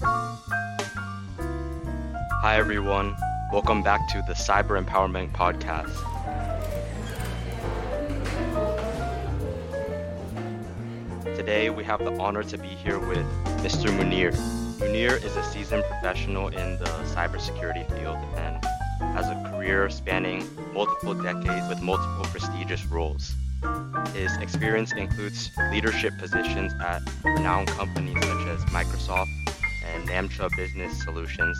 Hi, everyone. Welcome back to the Cyber Empowerment Podcast. Today, we have the honor to be here with Mr. Muneer. Muneer is a seasoned professional in the cybersecurity field and has a career spanning multiple decades with multiple prestigious roles. His experience includes leadership positions at renowned companies such as Microsoft and Namtra Business Solutions,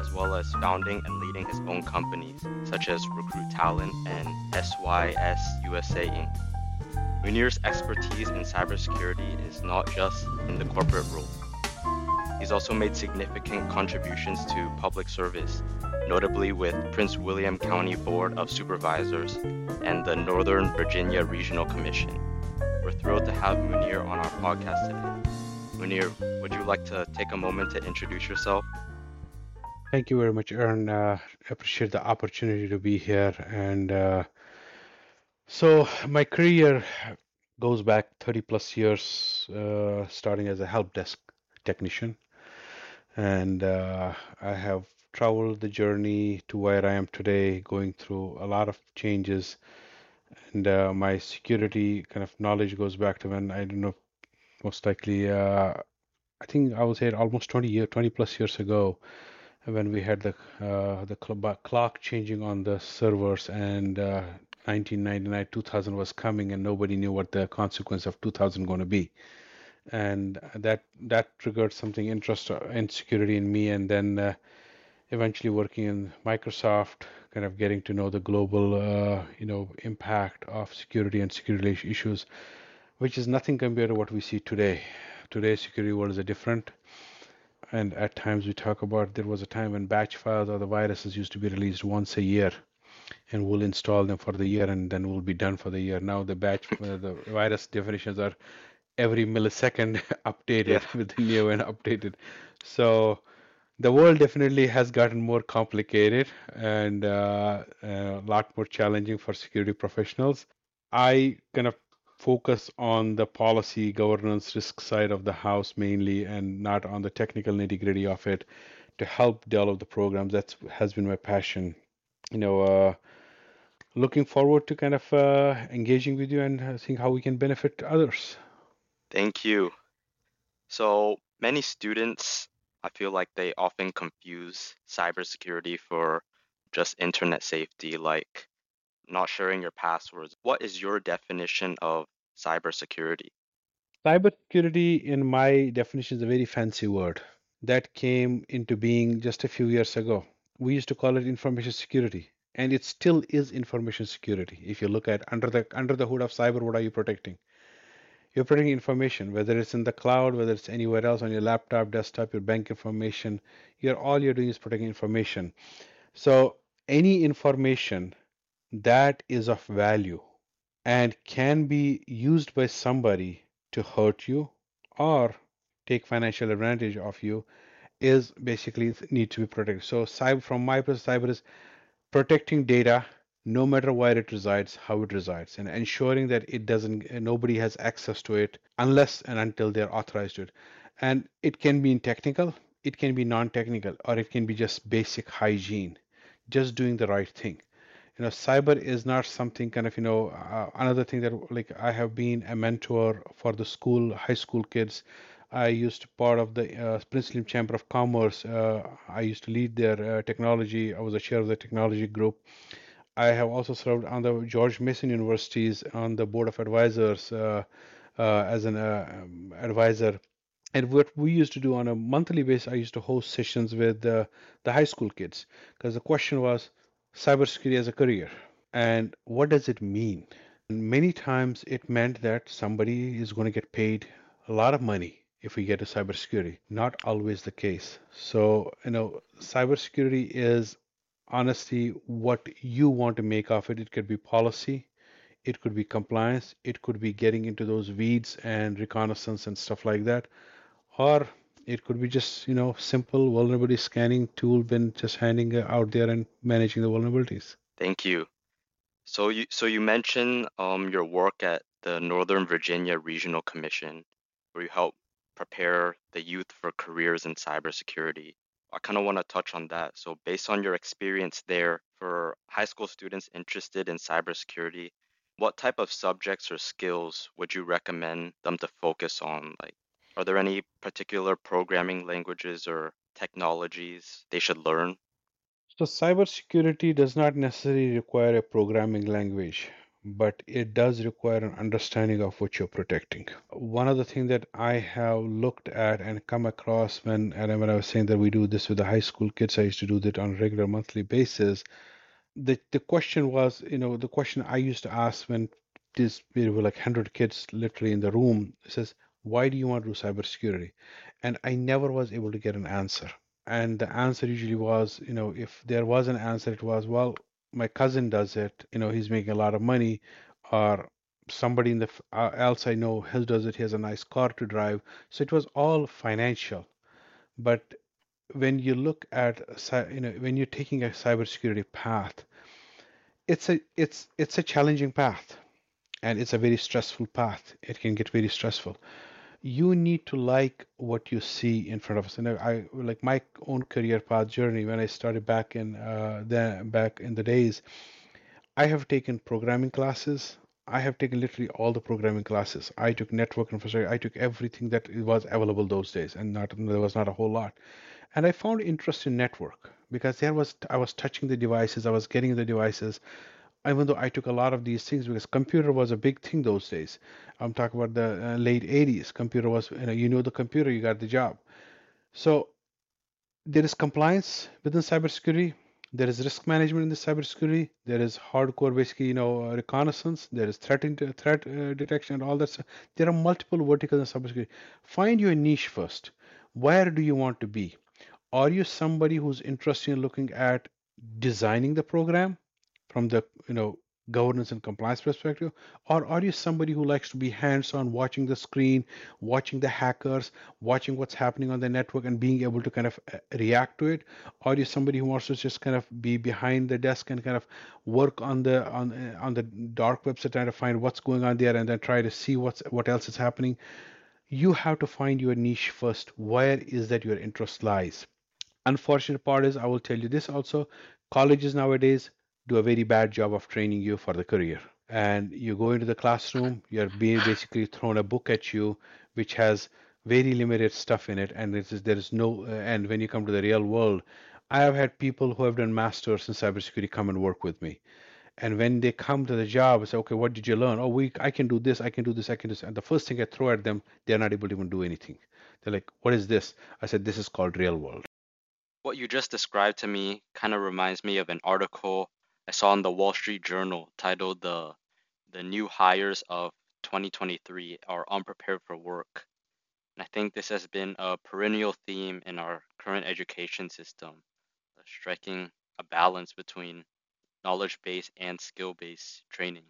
as well as founding and leading his own companies such as Recruit Talent and SYS USA Inc. Muneer's expertise in cybersecurity is not just in the corporate role. He's also made significant contributions to public service, notably with Prince William County Board of Supervisors and the Northern Virginia Regional Commission. We're thrilled to have Muneer on our podcast today. Muneer, would you like to take a moment to introduce yourself? Thank you very much, Aaron. Uh, appreciate the opportunity to be here. And uh, so, my career goes back 30 plus years, uh, starting as a help desk technician. And uh, I have traveled the journey to where I am today, going through a lot of changes. And uh, my security kind of knowledge goes back to when I don't know, most likely, uh, I think I was here almost 20 years, 20 plus years ago, when we had the uh, the clock changing on the servers, and uh, 1999, 2000 was coming, and nobody knew what the consequence of 2000 going to be. And that that triggered something interest in security in me and then uh, eventually working in microsoft kind of getting to know the global uh, you know impact of security and security issues which is nothing compared to what we see today today's security world is a different and at times we talk about there was a time when batch files or the viruses used to be released once a year and we'll install them for the year and then we'll be done for the year now the batch uh, the virus definitions are every millisecond updated yeah. with the new and updated. So the world definitely has gotten more complicated and uh, a lot more challenging for security professionals. I kind of focus on the policy governance risk side of the house mainly and not on the technical nitty gritty of it to help develop the programs. That has been my passion. You know, uh, looking forward to kind of uh, engaging with you and seeing how we can benefit others. Thank you. So many students, I feel like they often confuse cybersecurity for just internet safety, like not sharing your passwords. What is your definition of cybersecurity? Cybersecurity, in my definition, is a very fancy word that came into being just a few years ago. We used to call it information security, and it still is information security. If you look at under the under the hood of cyber, what are you protecting? you're protecting information, whether it's in the cloud, whether it's anywhere else on your laptop, desktop, your bank information, you're all you're doing is protecting information. So any information that is of value and can be used by somebody to hurt you or take financial advantage of you is basically need to be protected. So cyber from my perspective, cyber is protecting data no matter where it resides, how it resides, and ensuring that it doesn't, uh, nobody has access to it unless and until they're authorized to it. And it can be in technical, it can be non-technical, or it can be just basic hygiene, just doing the right thing. You know, cyber is not something kind of, you know, uh, another thing that like I have been a mentor for the school, high school kids. I used to part of the uh, Prince William Chamber of Commerce. Uh, I used to lead their uh, technology. I was a chair of the technology group I have also served on the George Mason University's on the board of advisors uh, uh, as an um, advisor. And what we used to do on a monthly basis, I used to host sessions with the high school kids because the question was cybersecurity as a career and what does it mean? Many times it meant that somebody is going to get paid a lot of money if we get to cybersecurity. Not always the case. So, you know, cybersecurity is honestly what you want to make of it. It could be policy, it could be compliance, it could be getting into those weeds and reconnaissance and stuff like that, or it could be just you know simple vulnerability scanning tool been just handing out there and managing the vulnerabilities. Thank you. So you so you mentioned um, your work at the Northern Virginia Regional Commission, where you help prepare the youth for careers in cybersecurity. I kind of want to touch on that. So, based on your experience there, for high school students interested in cybersecurity, what type of subjects or skills would you recommend them to focus on? Like, are there any particular programming languages or technologies they should learn? So cybersecurity does not necessarily require a programming language, but it does require an understanding of what you're protecting. One of the things that I have looked at and come across when and when I was saying that we do this with the high school kids, I used to do that on a regular monthly basis. The the question was, you know, the question I used to ask when there were like hundred kids literally in the room says, why do you want to do cybersecurity? And I never was able to get an answer. And the answer usually was you know if there was an answer it was well my cousin does it. You know he's making a lot of money or somebody in the uh, else i know he does it. He has a nice car to drive. So it was all financial. But when you look at you know when you're taking a cybersecurity path it's a it's it's a challenging path. And it's a very stressful path. It can get very stressful you need to like what you see in front of us. And I, like my own career path journey when I started back in uh, the back in the days. I have taken programming classes. I have taken literally all the programming classes. I took network infrastructure. I took everything that was available those days, and not there was not a whole lot. And I found interest in network because there was I was touching the devices. I was getting the devices even though I took a lot of these things because computer was a big thing those days. I'm talking about the uh, late 80s. Computer was, you know, you know the computer, you got the job. So there is compliance within cybersecurity. There is risk management in the cybersecurity. There is hardcore, basically, you know, reconnaissance. There is threat into, threat uh, detection and all that. There are multiple verticals in cybersecurity. Find your niche first. Where do you want to be? Are you somebody who's interested in looking at designing the program? From the you know governance and compliance perspective? Or are you somebody who likes to be hands on watching the screen watching the hackers watching what's happening on the network and being able to kind of uh, react to it? Or are you somebody who wants to just kind of be behind the desk and kind of work on the on uh, on the dark web to try to find what's going on there and then try to see what's what else is happening? You have to find your niche first. Where is that your interest lies? Unfortunate part is i will tell you this also colleges nowadays do a very bad job of training you for the career. And you go into the classroom, you're being basically thrown a book at you, which has very limited stuff in it, and is, there is no. Uh, and when you come to the real world, I have had people who have done masters in cybersecurity come and work with me. And when they come to the job, I say, okay, what did you learn? Oh, we, I can do this, I can do this, I can do this. And the first thing I throw at them, they're not able to even do anything. They're like, what is this? I said, this is called real world. What you just described to me kind of reminds me of an article I saw in the Wall Street Journal titled the the new hires of 2023 are unprepared for work. And I think this has been a perennial theme in our current education system, striking a balance between knowledge based and skill based training.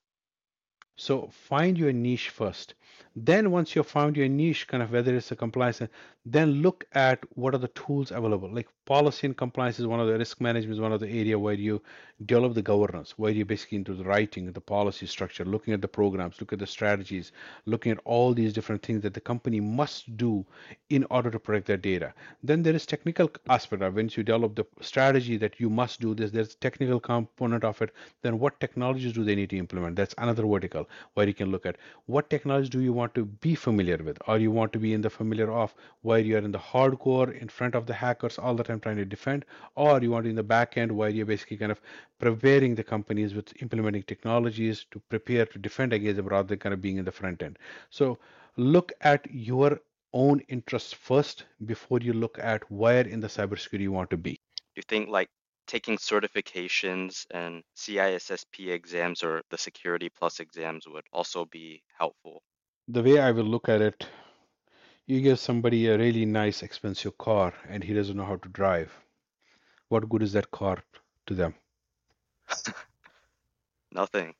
So find your niche first. Then once you've found your niche, kind of whether it's a compliance, then look at what are the tools available. Like policy and compliance is one of the risk management is one of the area where you develop the governance, where you basically into the writing, the policy structure, looking at the programs, look at the strategies, looking at all these different things that the company must do in order to protect their data. Then there is technical aspect of once you develop the strategy that you must do this, there's technical component of it. Then what technologies do they need to implement? That's another vertical where you can look at what technology do you want to be familiar with or you want to be in the familiar of where you're in the hardcore in front of the hackers all the time trying to defend or you want in the back end where you're basically kind of preparing the companies with implementing technologies to prepare to defend against them rather than kind of being in the front end so look at your own interests first before you look at where in the cybersecurity you want to be. Do you think like taking certifications and CISSP exams or the Security Plus exams would also be helpful. The way I will look at it, you give somebody a really nice, expensive car and he doesn't know how to drive. What good is that car to them? Nothing.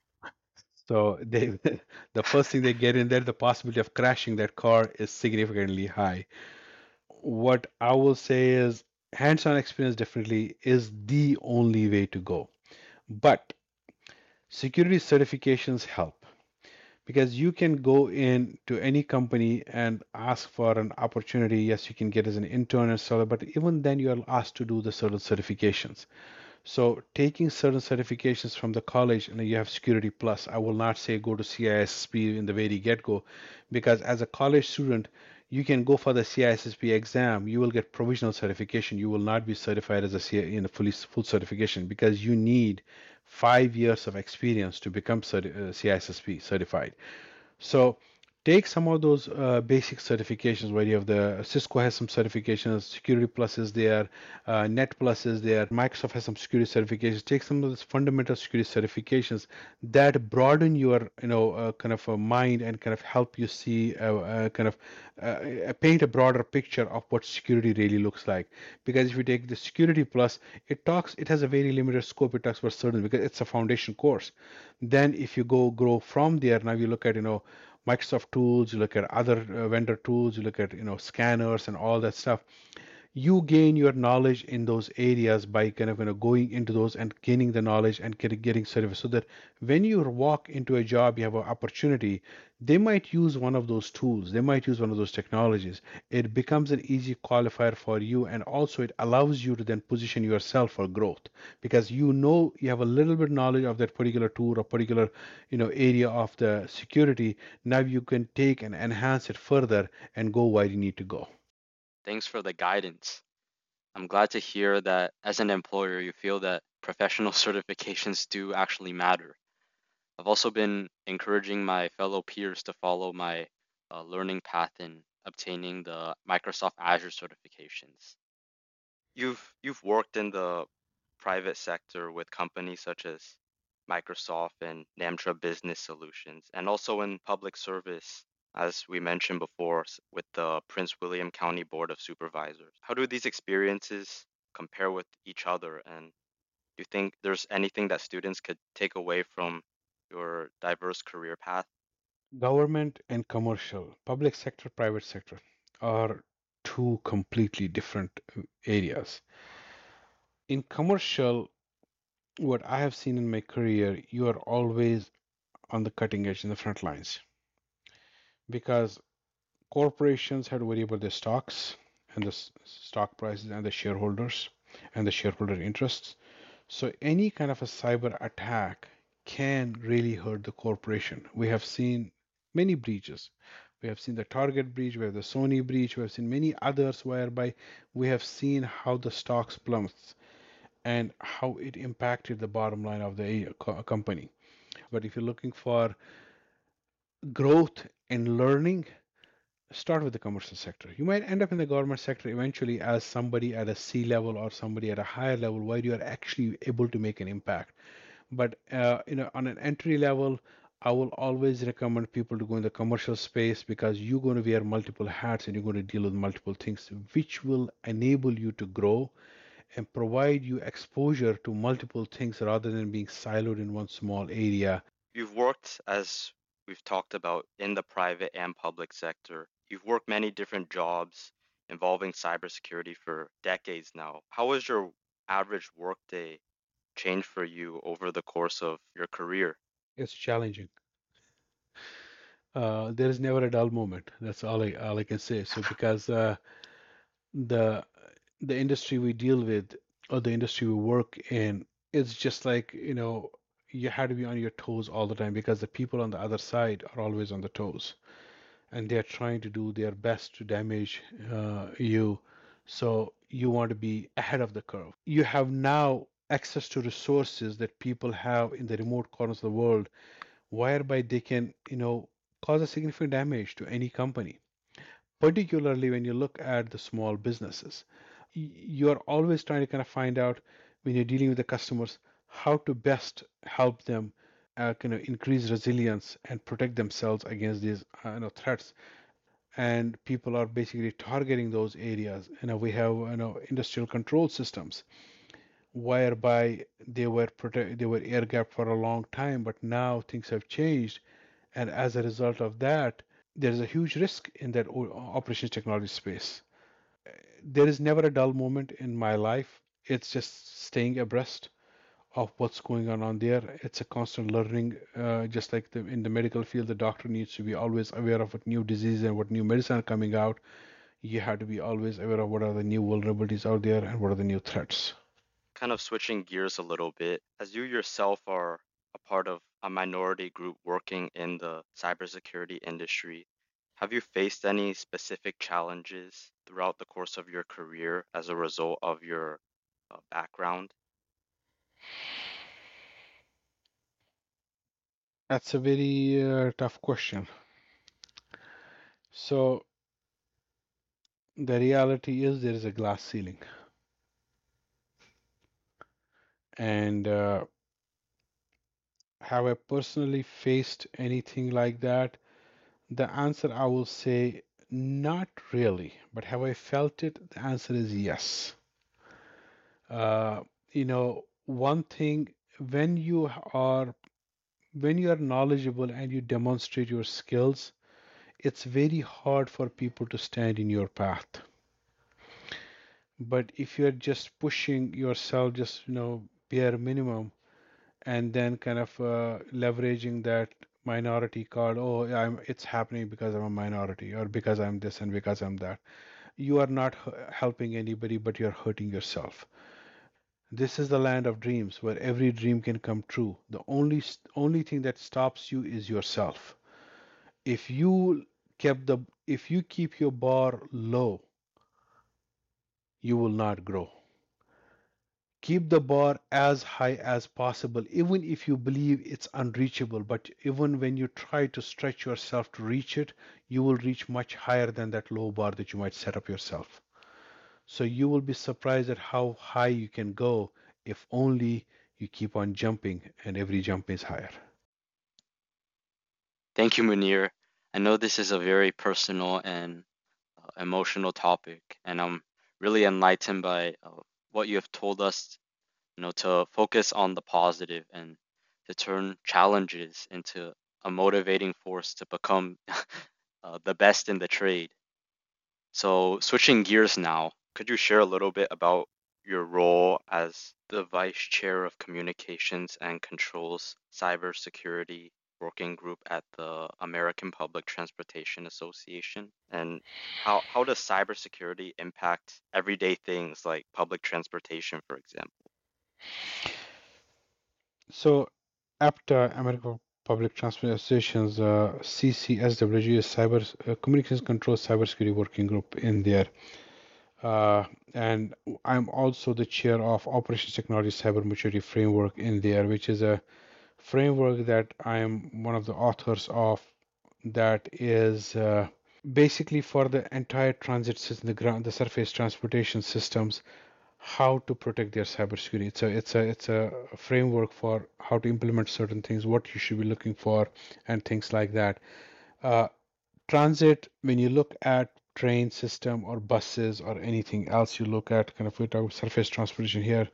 So they, the first thing they get in there, the possibility of crashing that car is significantly high. What I will say is hands-on experience definitely is the only way to go but security certifications help because you can go in to any company and ask for an opportunity. Yes you can get as an intern and seller but even then you are asked to do the certain certifications. So taking certain certifications from the college and you have security plus i will not say go to CISSP in the very get-go because as a college student you can go for the CISSP exam you will get provisional certification you will not be certified as a in a fully full certification because you need five years of experience to become certi- uh, CISSP certified. So take some of those uh, basic certifications where you have the Cisco has some certifications, Security Plus is there, uh, Net Plus is there, Microsoft has some security certifications. Take some of those fundamental security certifications that broaden your you know uh, kind of a mind and kind of help you see uh, uh, kind of uh, paint a broader picture of what security really looks like. Because if you take the Security Plus, it talks it has a very limited scope. It talks about certain because it's a foundation course. Then if you go grow from there, now you look at you know Microsoft tools, you look at other uh, vendor tools, you look at you know scanners and all that stuff. You gain your knowledge in those areas by kind of you know going into those and gaining the knowledge and getting getting service. So that when you walk into a job, you have an opportunity. They might use one of those tools. They might use one of those technologies. It becomes an easy qualifier for you, and also it allows you to then position yourself for growth because you know you have a little bit knowledge of that particular tool or particular you know area of the security now you can take and enhance it further and go where you need to go Thanks for the guidance. I'm glad to hear that as an employer, you feel that professional certifications do actually matter. I've also been encouraging my fellow peers to follow my uh, learning path in obtaining the Microsoft Azure certifications. You've you've worked in the private sector with companies such as Microsoft and Namtra Business Solutions, and also in public service, as we mentioned before, with the Prince William County Board of Supervisors. How do these experiences compare with each other? And do you think there's anything that students could take away from your diverse career path? government and commercial public sector private sector are two completely different uh, areas in commercial what i have seen in my career you are always on the cutting edge in the front lines because corporations to worry about their stocks and the stock prices and the shareholders and the shareholder interests. So any kind of a cyber attack can really hurt the corporation. We have seen many breaches. We have seen the Target breach, we have the Sony breach, we have seen many others whereby we have seen how the stocks plummets and how it impacted the bottom line of the uh, company. But if you're looking for growth and learning, start with the commercial sector. You might end up in the government sector eventually as somebody at a C level or somebody at a higher level where you are actually able to make an impact. But uh, you know, on an entry level, I will always recommend people to go in the commercial space because you're going to wear multiple hats and you're going to deal with multiple things, which will enable you to grow and provide you exposure to multiple things rather than being siloed in one small area. You've worked, as we've talked about, in the private and public sector. You've worked many different jobs involving cybersecurity for decades now. How has your average workday changed for you over the course of your career? It's challenging. Uh, there is never a dull moment. That's all I all I can say. So because uh, the the industry we deal with or the industry we work in, it's just like, you know, you have to be on your toes all the time because the people on the other side are always on the toes and they're trying to do their best to damage uh, you. So you want to be ahead of the curve. You have now access to resources that people have in the remote corners of the world whereby they can, you know, cause a significant damage to any company particularly when you look at the small businesses. You're always trying to kind of find out when you're dealing with the customers how to best help them uh, kind of increase resilience and protect themselves against these uh, you know, threats. And people are basically targeting those areas. You know, we have you know industrial control systems whereby they were protect they were air gapped for a long time, but now things have changed, and as a result of that, there is a huge risk in that operations technology space. There is never a dull moment in my life. It's just staying abreast of what's going on on there. It's a constant learning, uh, just like the, in the medical field, the doctor needs to be always aware of what new disease and what new medicine are coming out. You have to be always aware of what are the new vulnerabilities out there and what are the new threats. Kind of switching gears a little bit, as you yourself are a part of a minority group working in the cybersecurity industry, have you faced any specific challenges throughout the course of your career as a result of your uh, background? That's a very uh, tough question. So, the reality is there is a glass ceiling. And uh, have I personally faced anything like that? The answer I will say not really, but have I felt it? The answer is yes. Uh, you know, one thing when you are when you are knowledgeable and you demonstrate your skills, it's very hard for people to stand in your path. But if you're just pushing yourself, just you know, bare minimum, and then kind of uh, leveraging that minority card, oh, I'm, it's happening because I'm a minority, or because I'm this and because I'm that. You are not helping anybody, but you're hurting yourself. This is the land of dreams where every dream can come true. The only only thing that stops you is yourself. If you kept the if you keep your bar low, you will not grow. Keep the bar as high as possible, even if you believe it's unreachable. But even when you try to stretch yourself to reach it, you will reach much higher than that low bar that you might set up yourself. So you will be surprised at how high you can go if only you keep on jumping and every jump is higher. Thank you, Muneer. I know this is a very personal and uh, emotional topic, and I'm really enlightened by uh, what you have told us, you know, to focus on the positive and to turn challenges into a motivating force to become uh, the best in the trade. So, switching gears now, could you share a little bit about your role as the Vice Chair of Communications and Controls Cybersecurity Working Group at the American Public Transportation Association? And how, how does cybersecurity impact everyday things like public transportation, for example? So, APTA, American Public Transportation Association's uh, CCSWG Cyber uh, Communications Control Cybersecurity Working Group in there. Uh, and I'm also the chair of Operations Technology Cyber Maturity Framework in there, which is a framework that I am one of the authors of. That is uh, basically for the entire transit system, the ground, the surface transportation systems, how to protect their cybersecurity. It's a it's a it's a framework for how to implement certain things, what you should be looking for, and things like that. Uh, transit, when you look at train system or buses or anything else you look at, kind of we talk surface transportation here,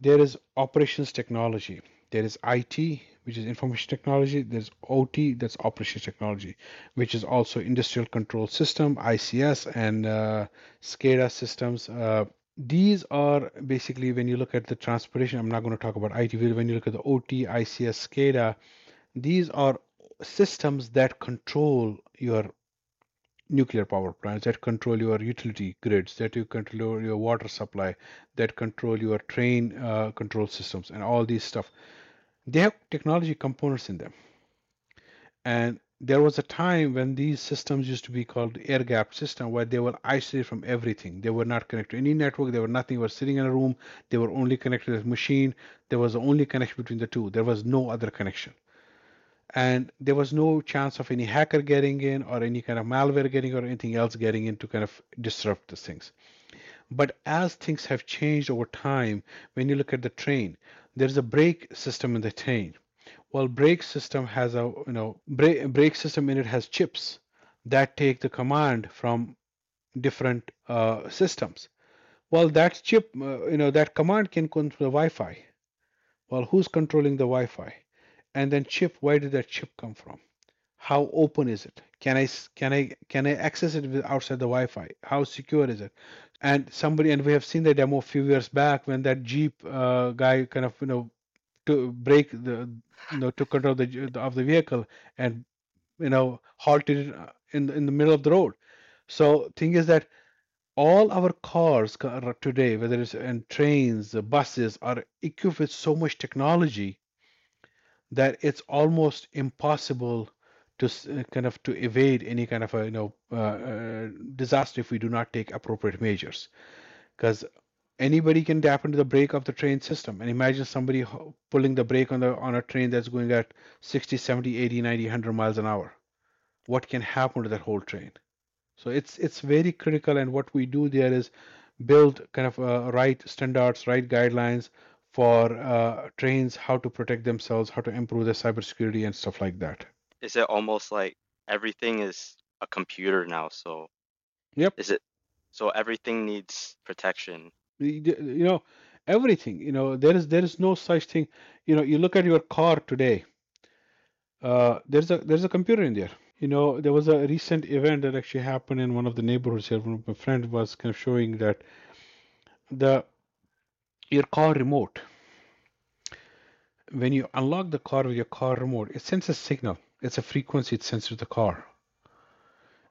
there is operations technology. There is IT, which is information technology. There's OT, that's operations technology, which is also industrial control system, ICS, and uh, SCADA systems. Uh, these are basically when you look at the transportation. I'm not going to talk about IT. When you look at the OT, ICS, SCADA, these are systems that control your nuclear power plants that control your utility grids, that you control your water supply, that control your train uh, control systems, and all these stuff. They have technology components in them. And there was a time when these systems used to be called air gap system where they were isolated from everything. They were not connected to any network. They were nothing. They were sitting in a room. They were only connected to a machine. There was only connection between the two. There was no other connection and there was no chance of any hacker getting in or any kind of malware getting or anything else getting in to kind of disrupt the things. But as things have changed over time when you look at the train there's a brake system in the train. Well brake system has a you know brake, brake system in it has chips that take the command from different uh, systems. Well that chip uh, you know that command can come from the wi-fi. Well who's controlling the wi-fi and then chip, where did that chip come from? How open is it? Can i can I can I access it outside the Wi-Fi? How secure is it? And somebody and we have seen the demo a few years back when that Jeep uh, guy kind of you know to break the you know took control of the of the vehicle and you know halted uh, in in the middle of the road. So thing is that all our cars today, whether it's and trains, buses, are equipped with so much technology that it's almost impossible to uh, kind of to evade any kind of a you know uh, uh, disaster if we do not take appropriate measures. Because anybody can tap into the brake of the train system. And imagine somebody pulling the brake on the on a train that's going at 60 70 80 90 100 miles an hour. What can happen to that whole train? So it's it's very critical. And what we do there is build kind of uh, right standards right guidelines for uh, trains how to protect themselves how to improve their cybersecurity and stuff like that Is it almost like everything is a computer now? So yep is it so everything needs protection? You know everything you know there is there is no such thing you know you look at your car today uh, there's a there's a computer in there you know there was a recent event that actually happened in one of the neighborhoods here one of my friend was kind of showing that the your car remote when you unlock the car with your car remote it sends a signal it's a frequency it sends to the car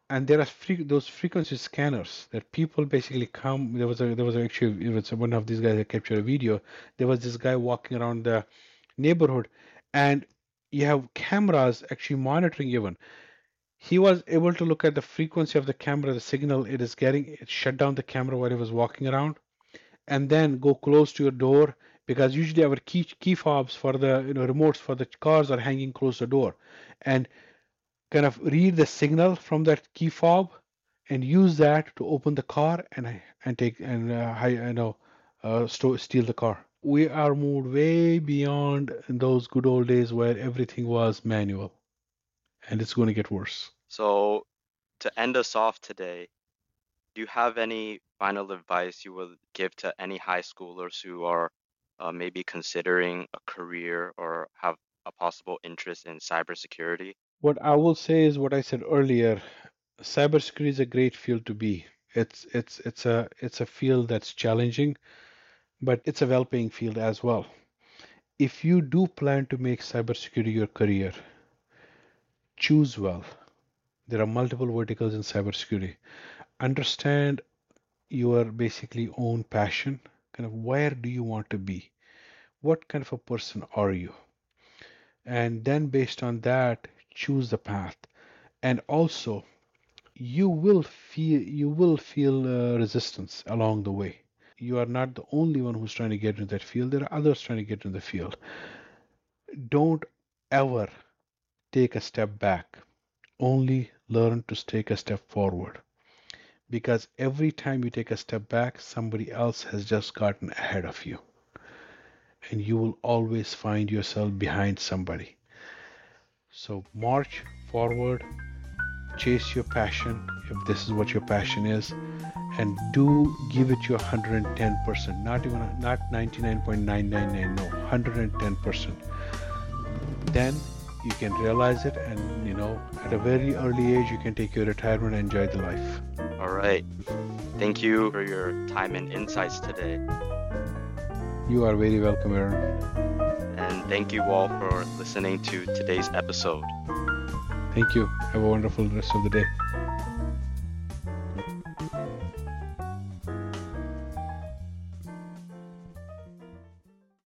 and there are free, those frequency scanners that people basically come. There was a there was actually it was one of these guys that captured a video. There was this guy walking around the neighborhood, and you have cameras actually monitoring even. He was able to look at the frequency of the camera, the signal it is getting. It shut down the camera while he was walking around, and then go close to your door because usually our key key fobs for the you know remotes for the cars are hanging close to the door, and kind of read the signal from that key fob and use that to open the car and and take and uh, hi- you know uh, steal the car. We are moved way beyond those good old days where everything was manual, and it's going to get worse. So to end us off today, do you have any final advice you would give to any high schoolers who are uh, maybe considering a career or have a possible interest in cybersecurity? What I will say is what I said earlier. Cybersecurity is a great field to be. It's it's it's a it's a field that's challenging, but it's a well-paying field as well. If you do plan to make cybersecurity your career, choose well. There are multiple verticals in cybersecurity. Understand your basically own passion. Kind of where do you want to be? What kind of a person are you? And then based on that, choose the path. And also, you will feel you will feel uh, resistance along the way. You are not the only one who's trying to get into that field. There are others trying to get into the field. Don't ever take a step back. Only learn to take a step forward. Because every time you take a step back, somebody else has just gotten ahead of you. And you will always find yourself behind somebody. So march forward, chase your passion if this is what your passion is, and do give it your 110%. Not even not 99.999, no, 110%. Then you can realize it, and you know, at a very early age, you can take your retirement and enjoy the life. All right. Thank you for your time and insights today. You are very welcome, Aaron. And thank you all for listening to today's episode. Thank you. Have a wonderful rest of the day.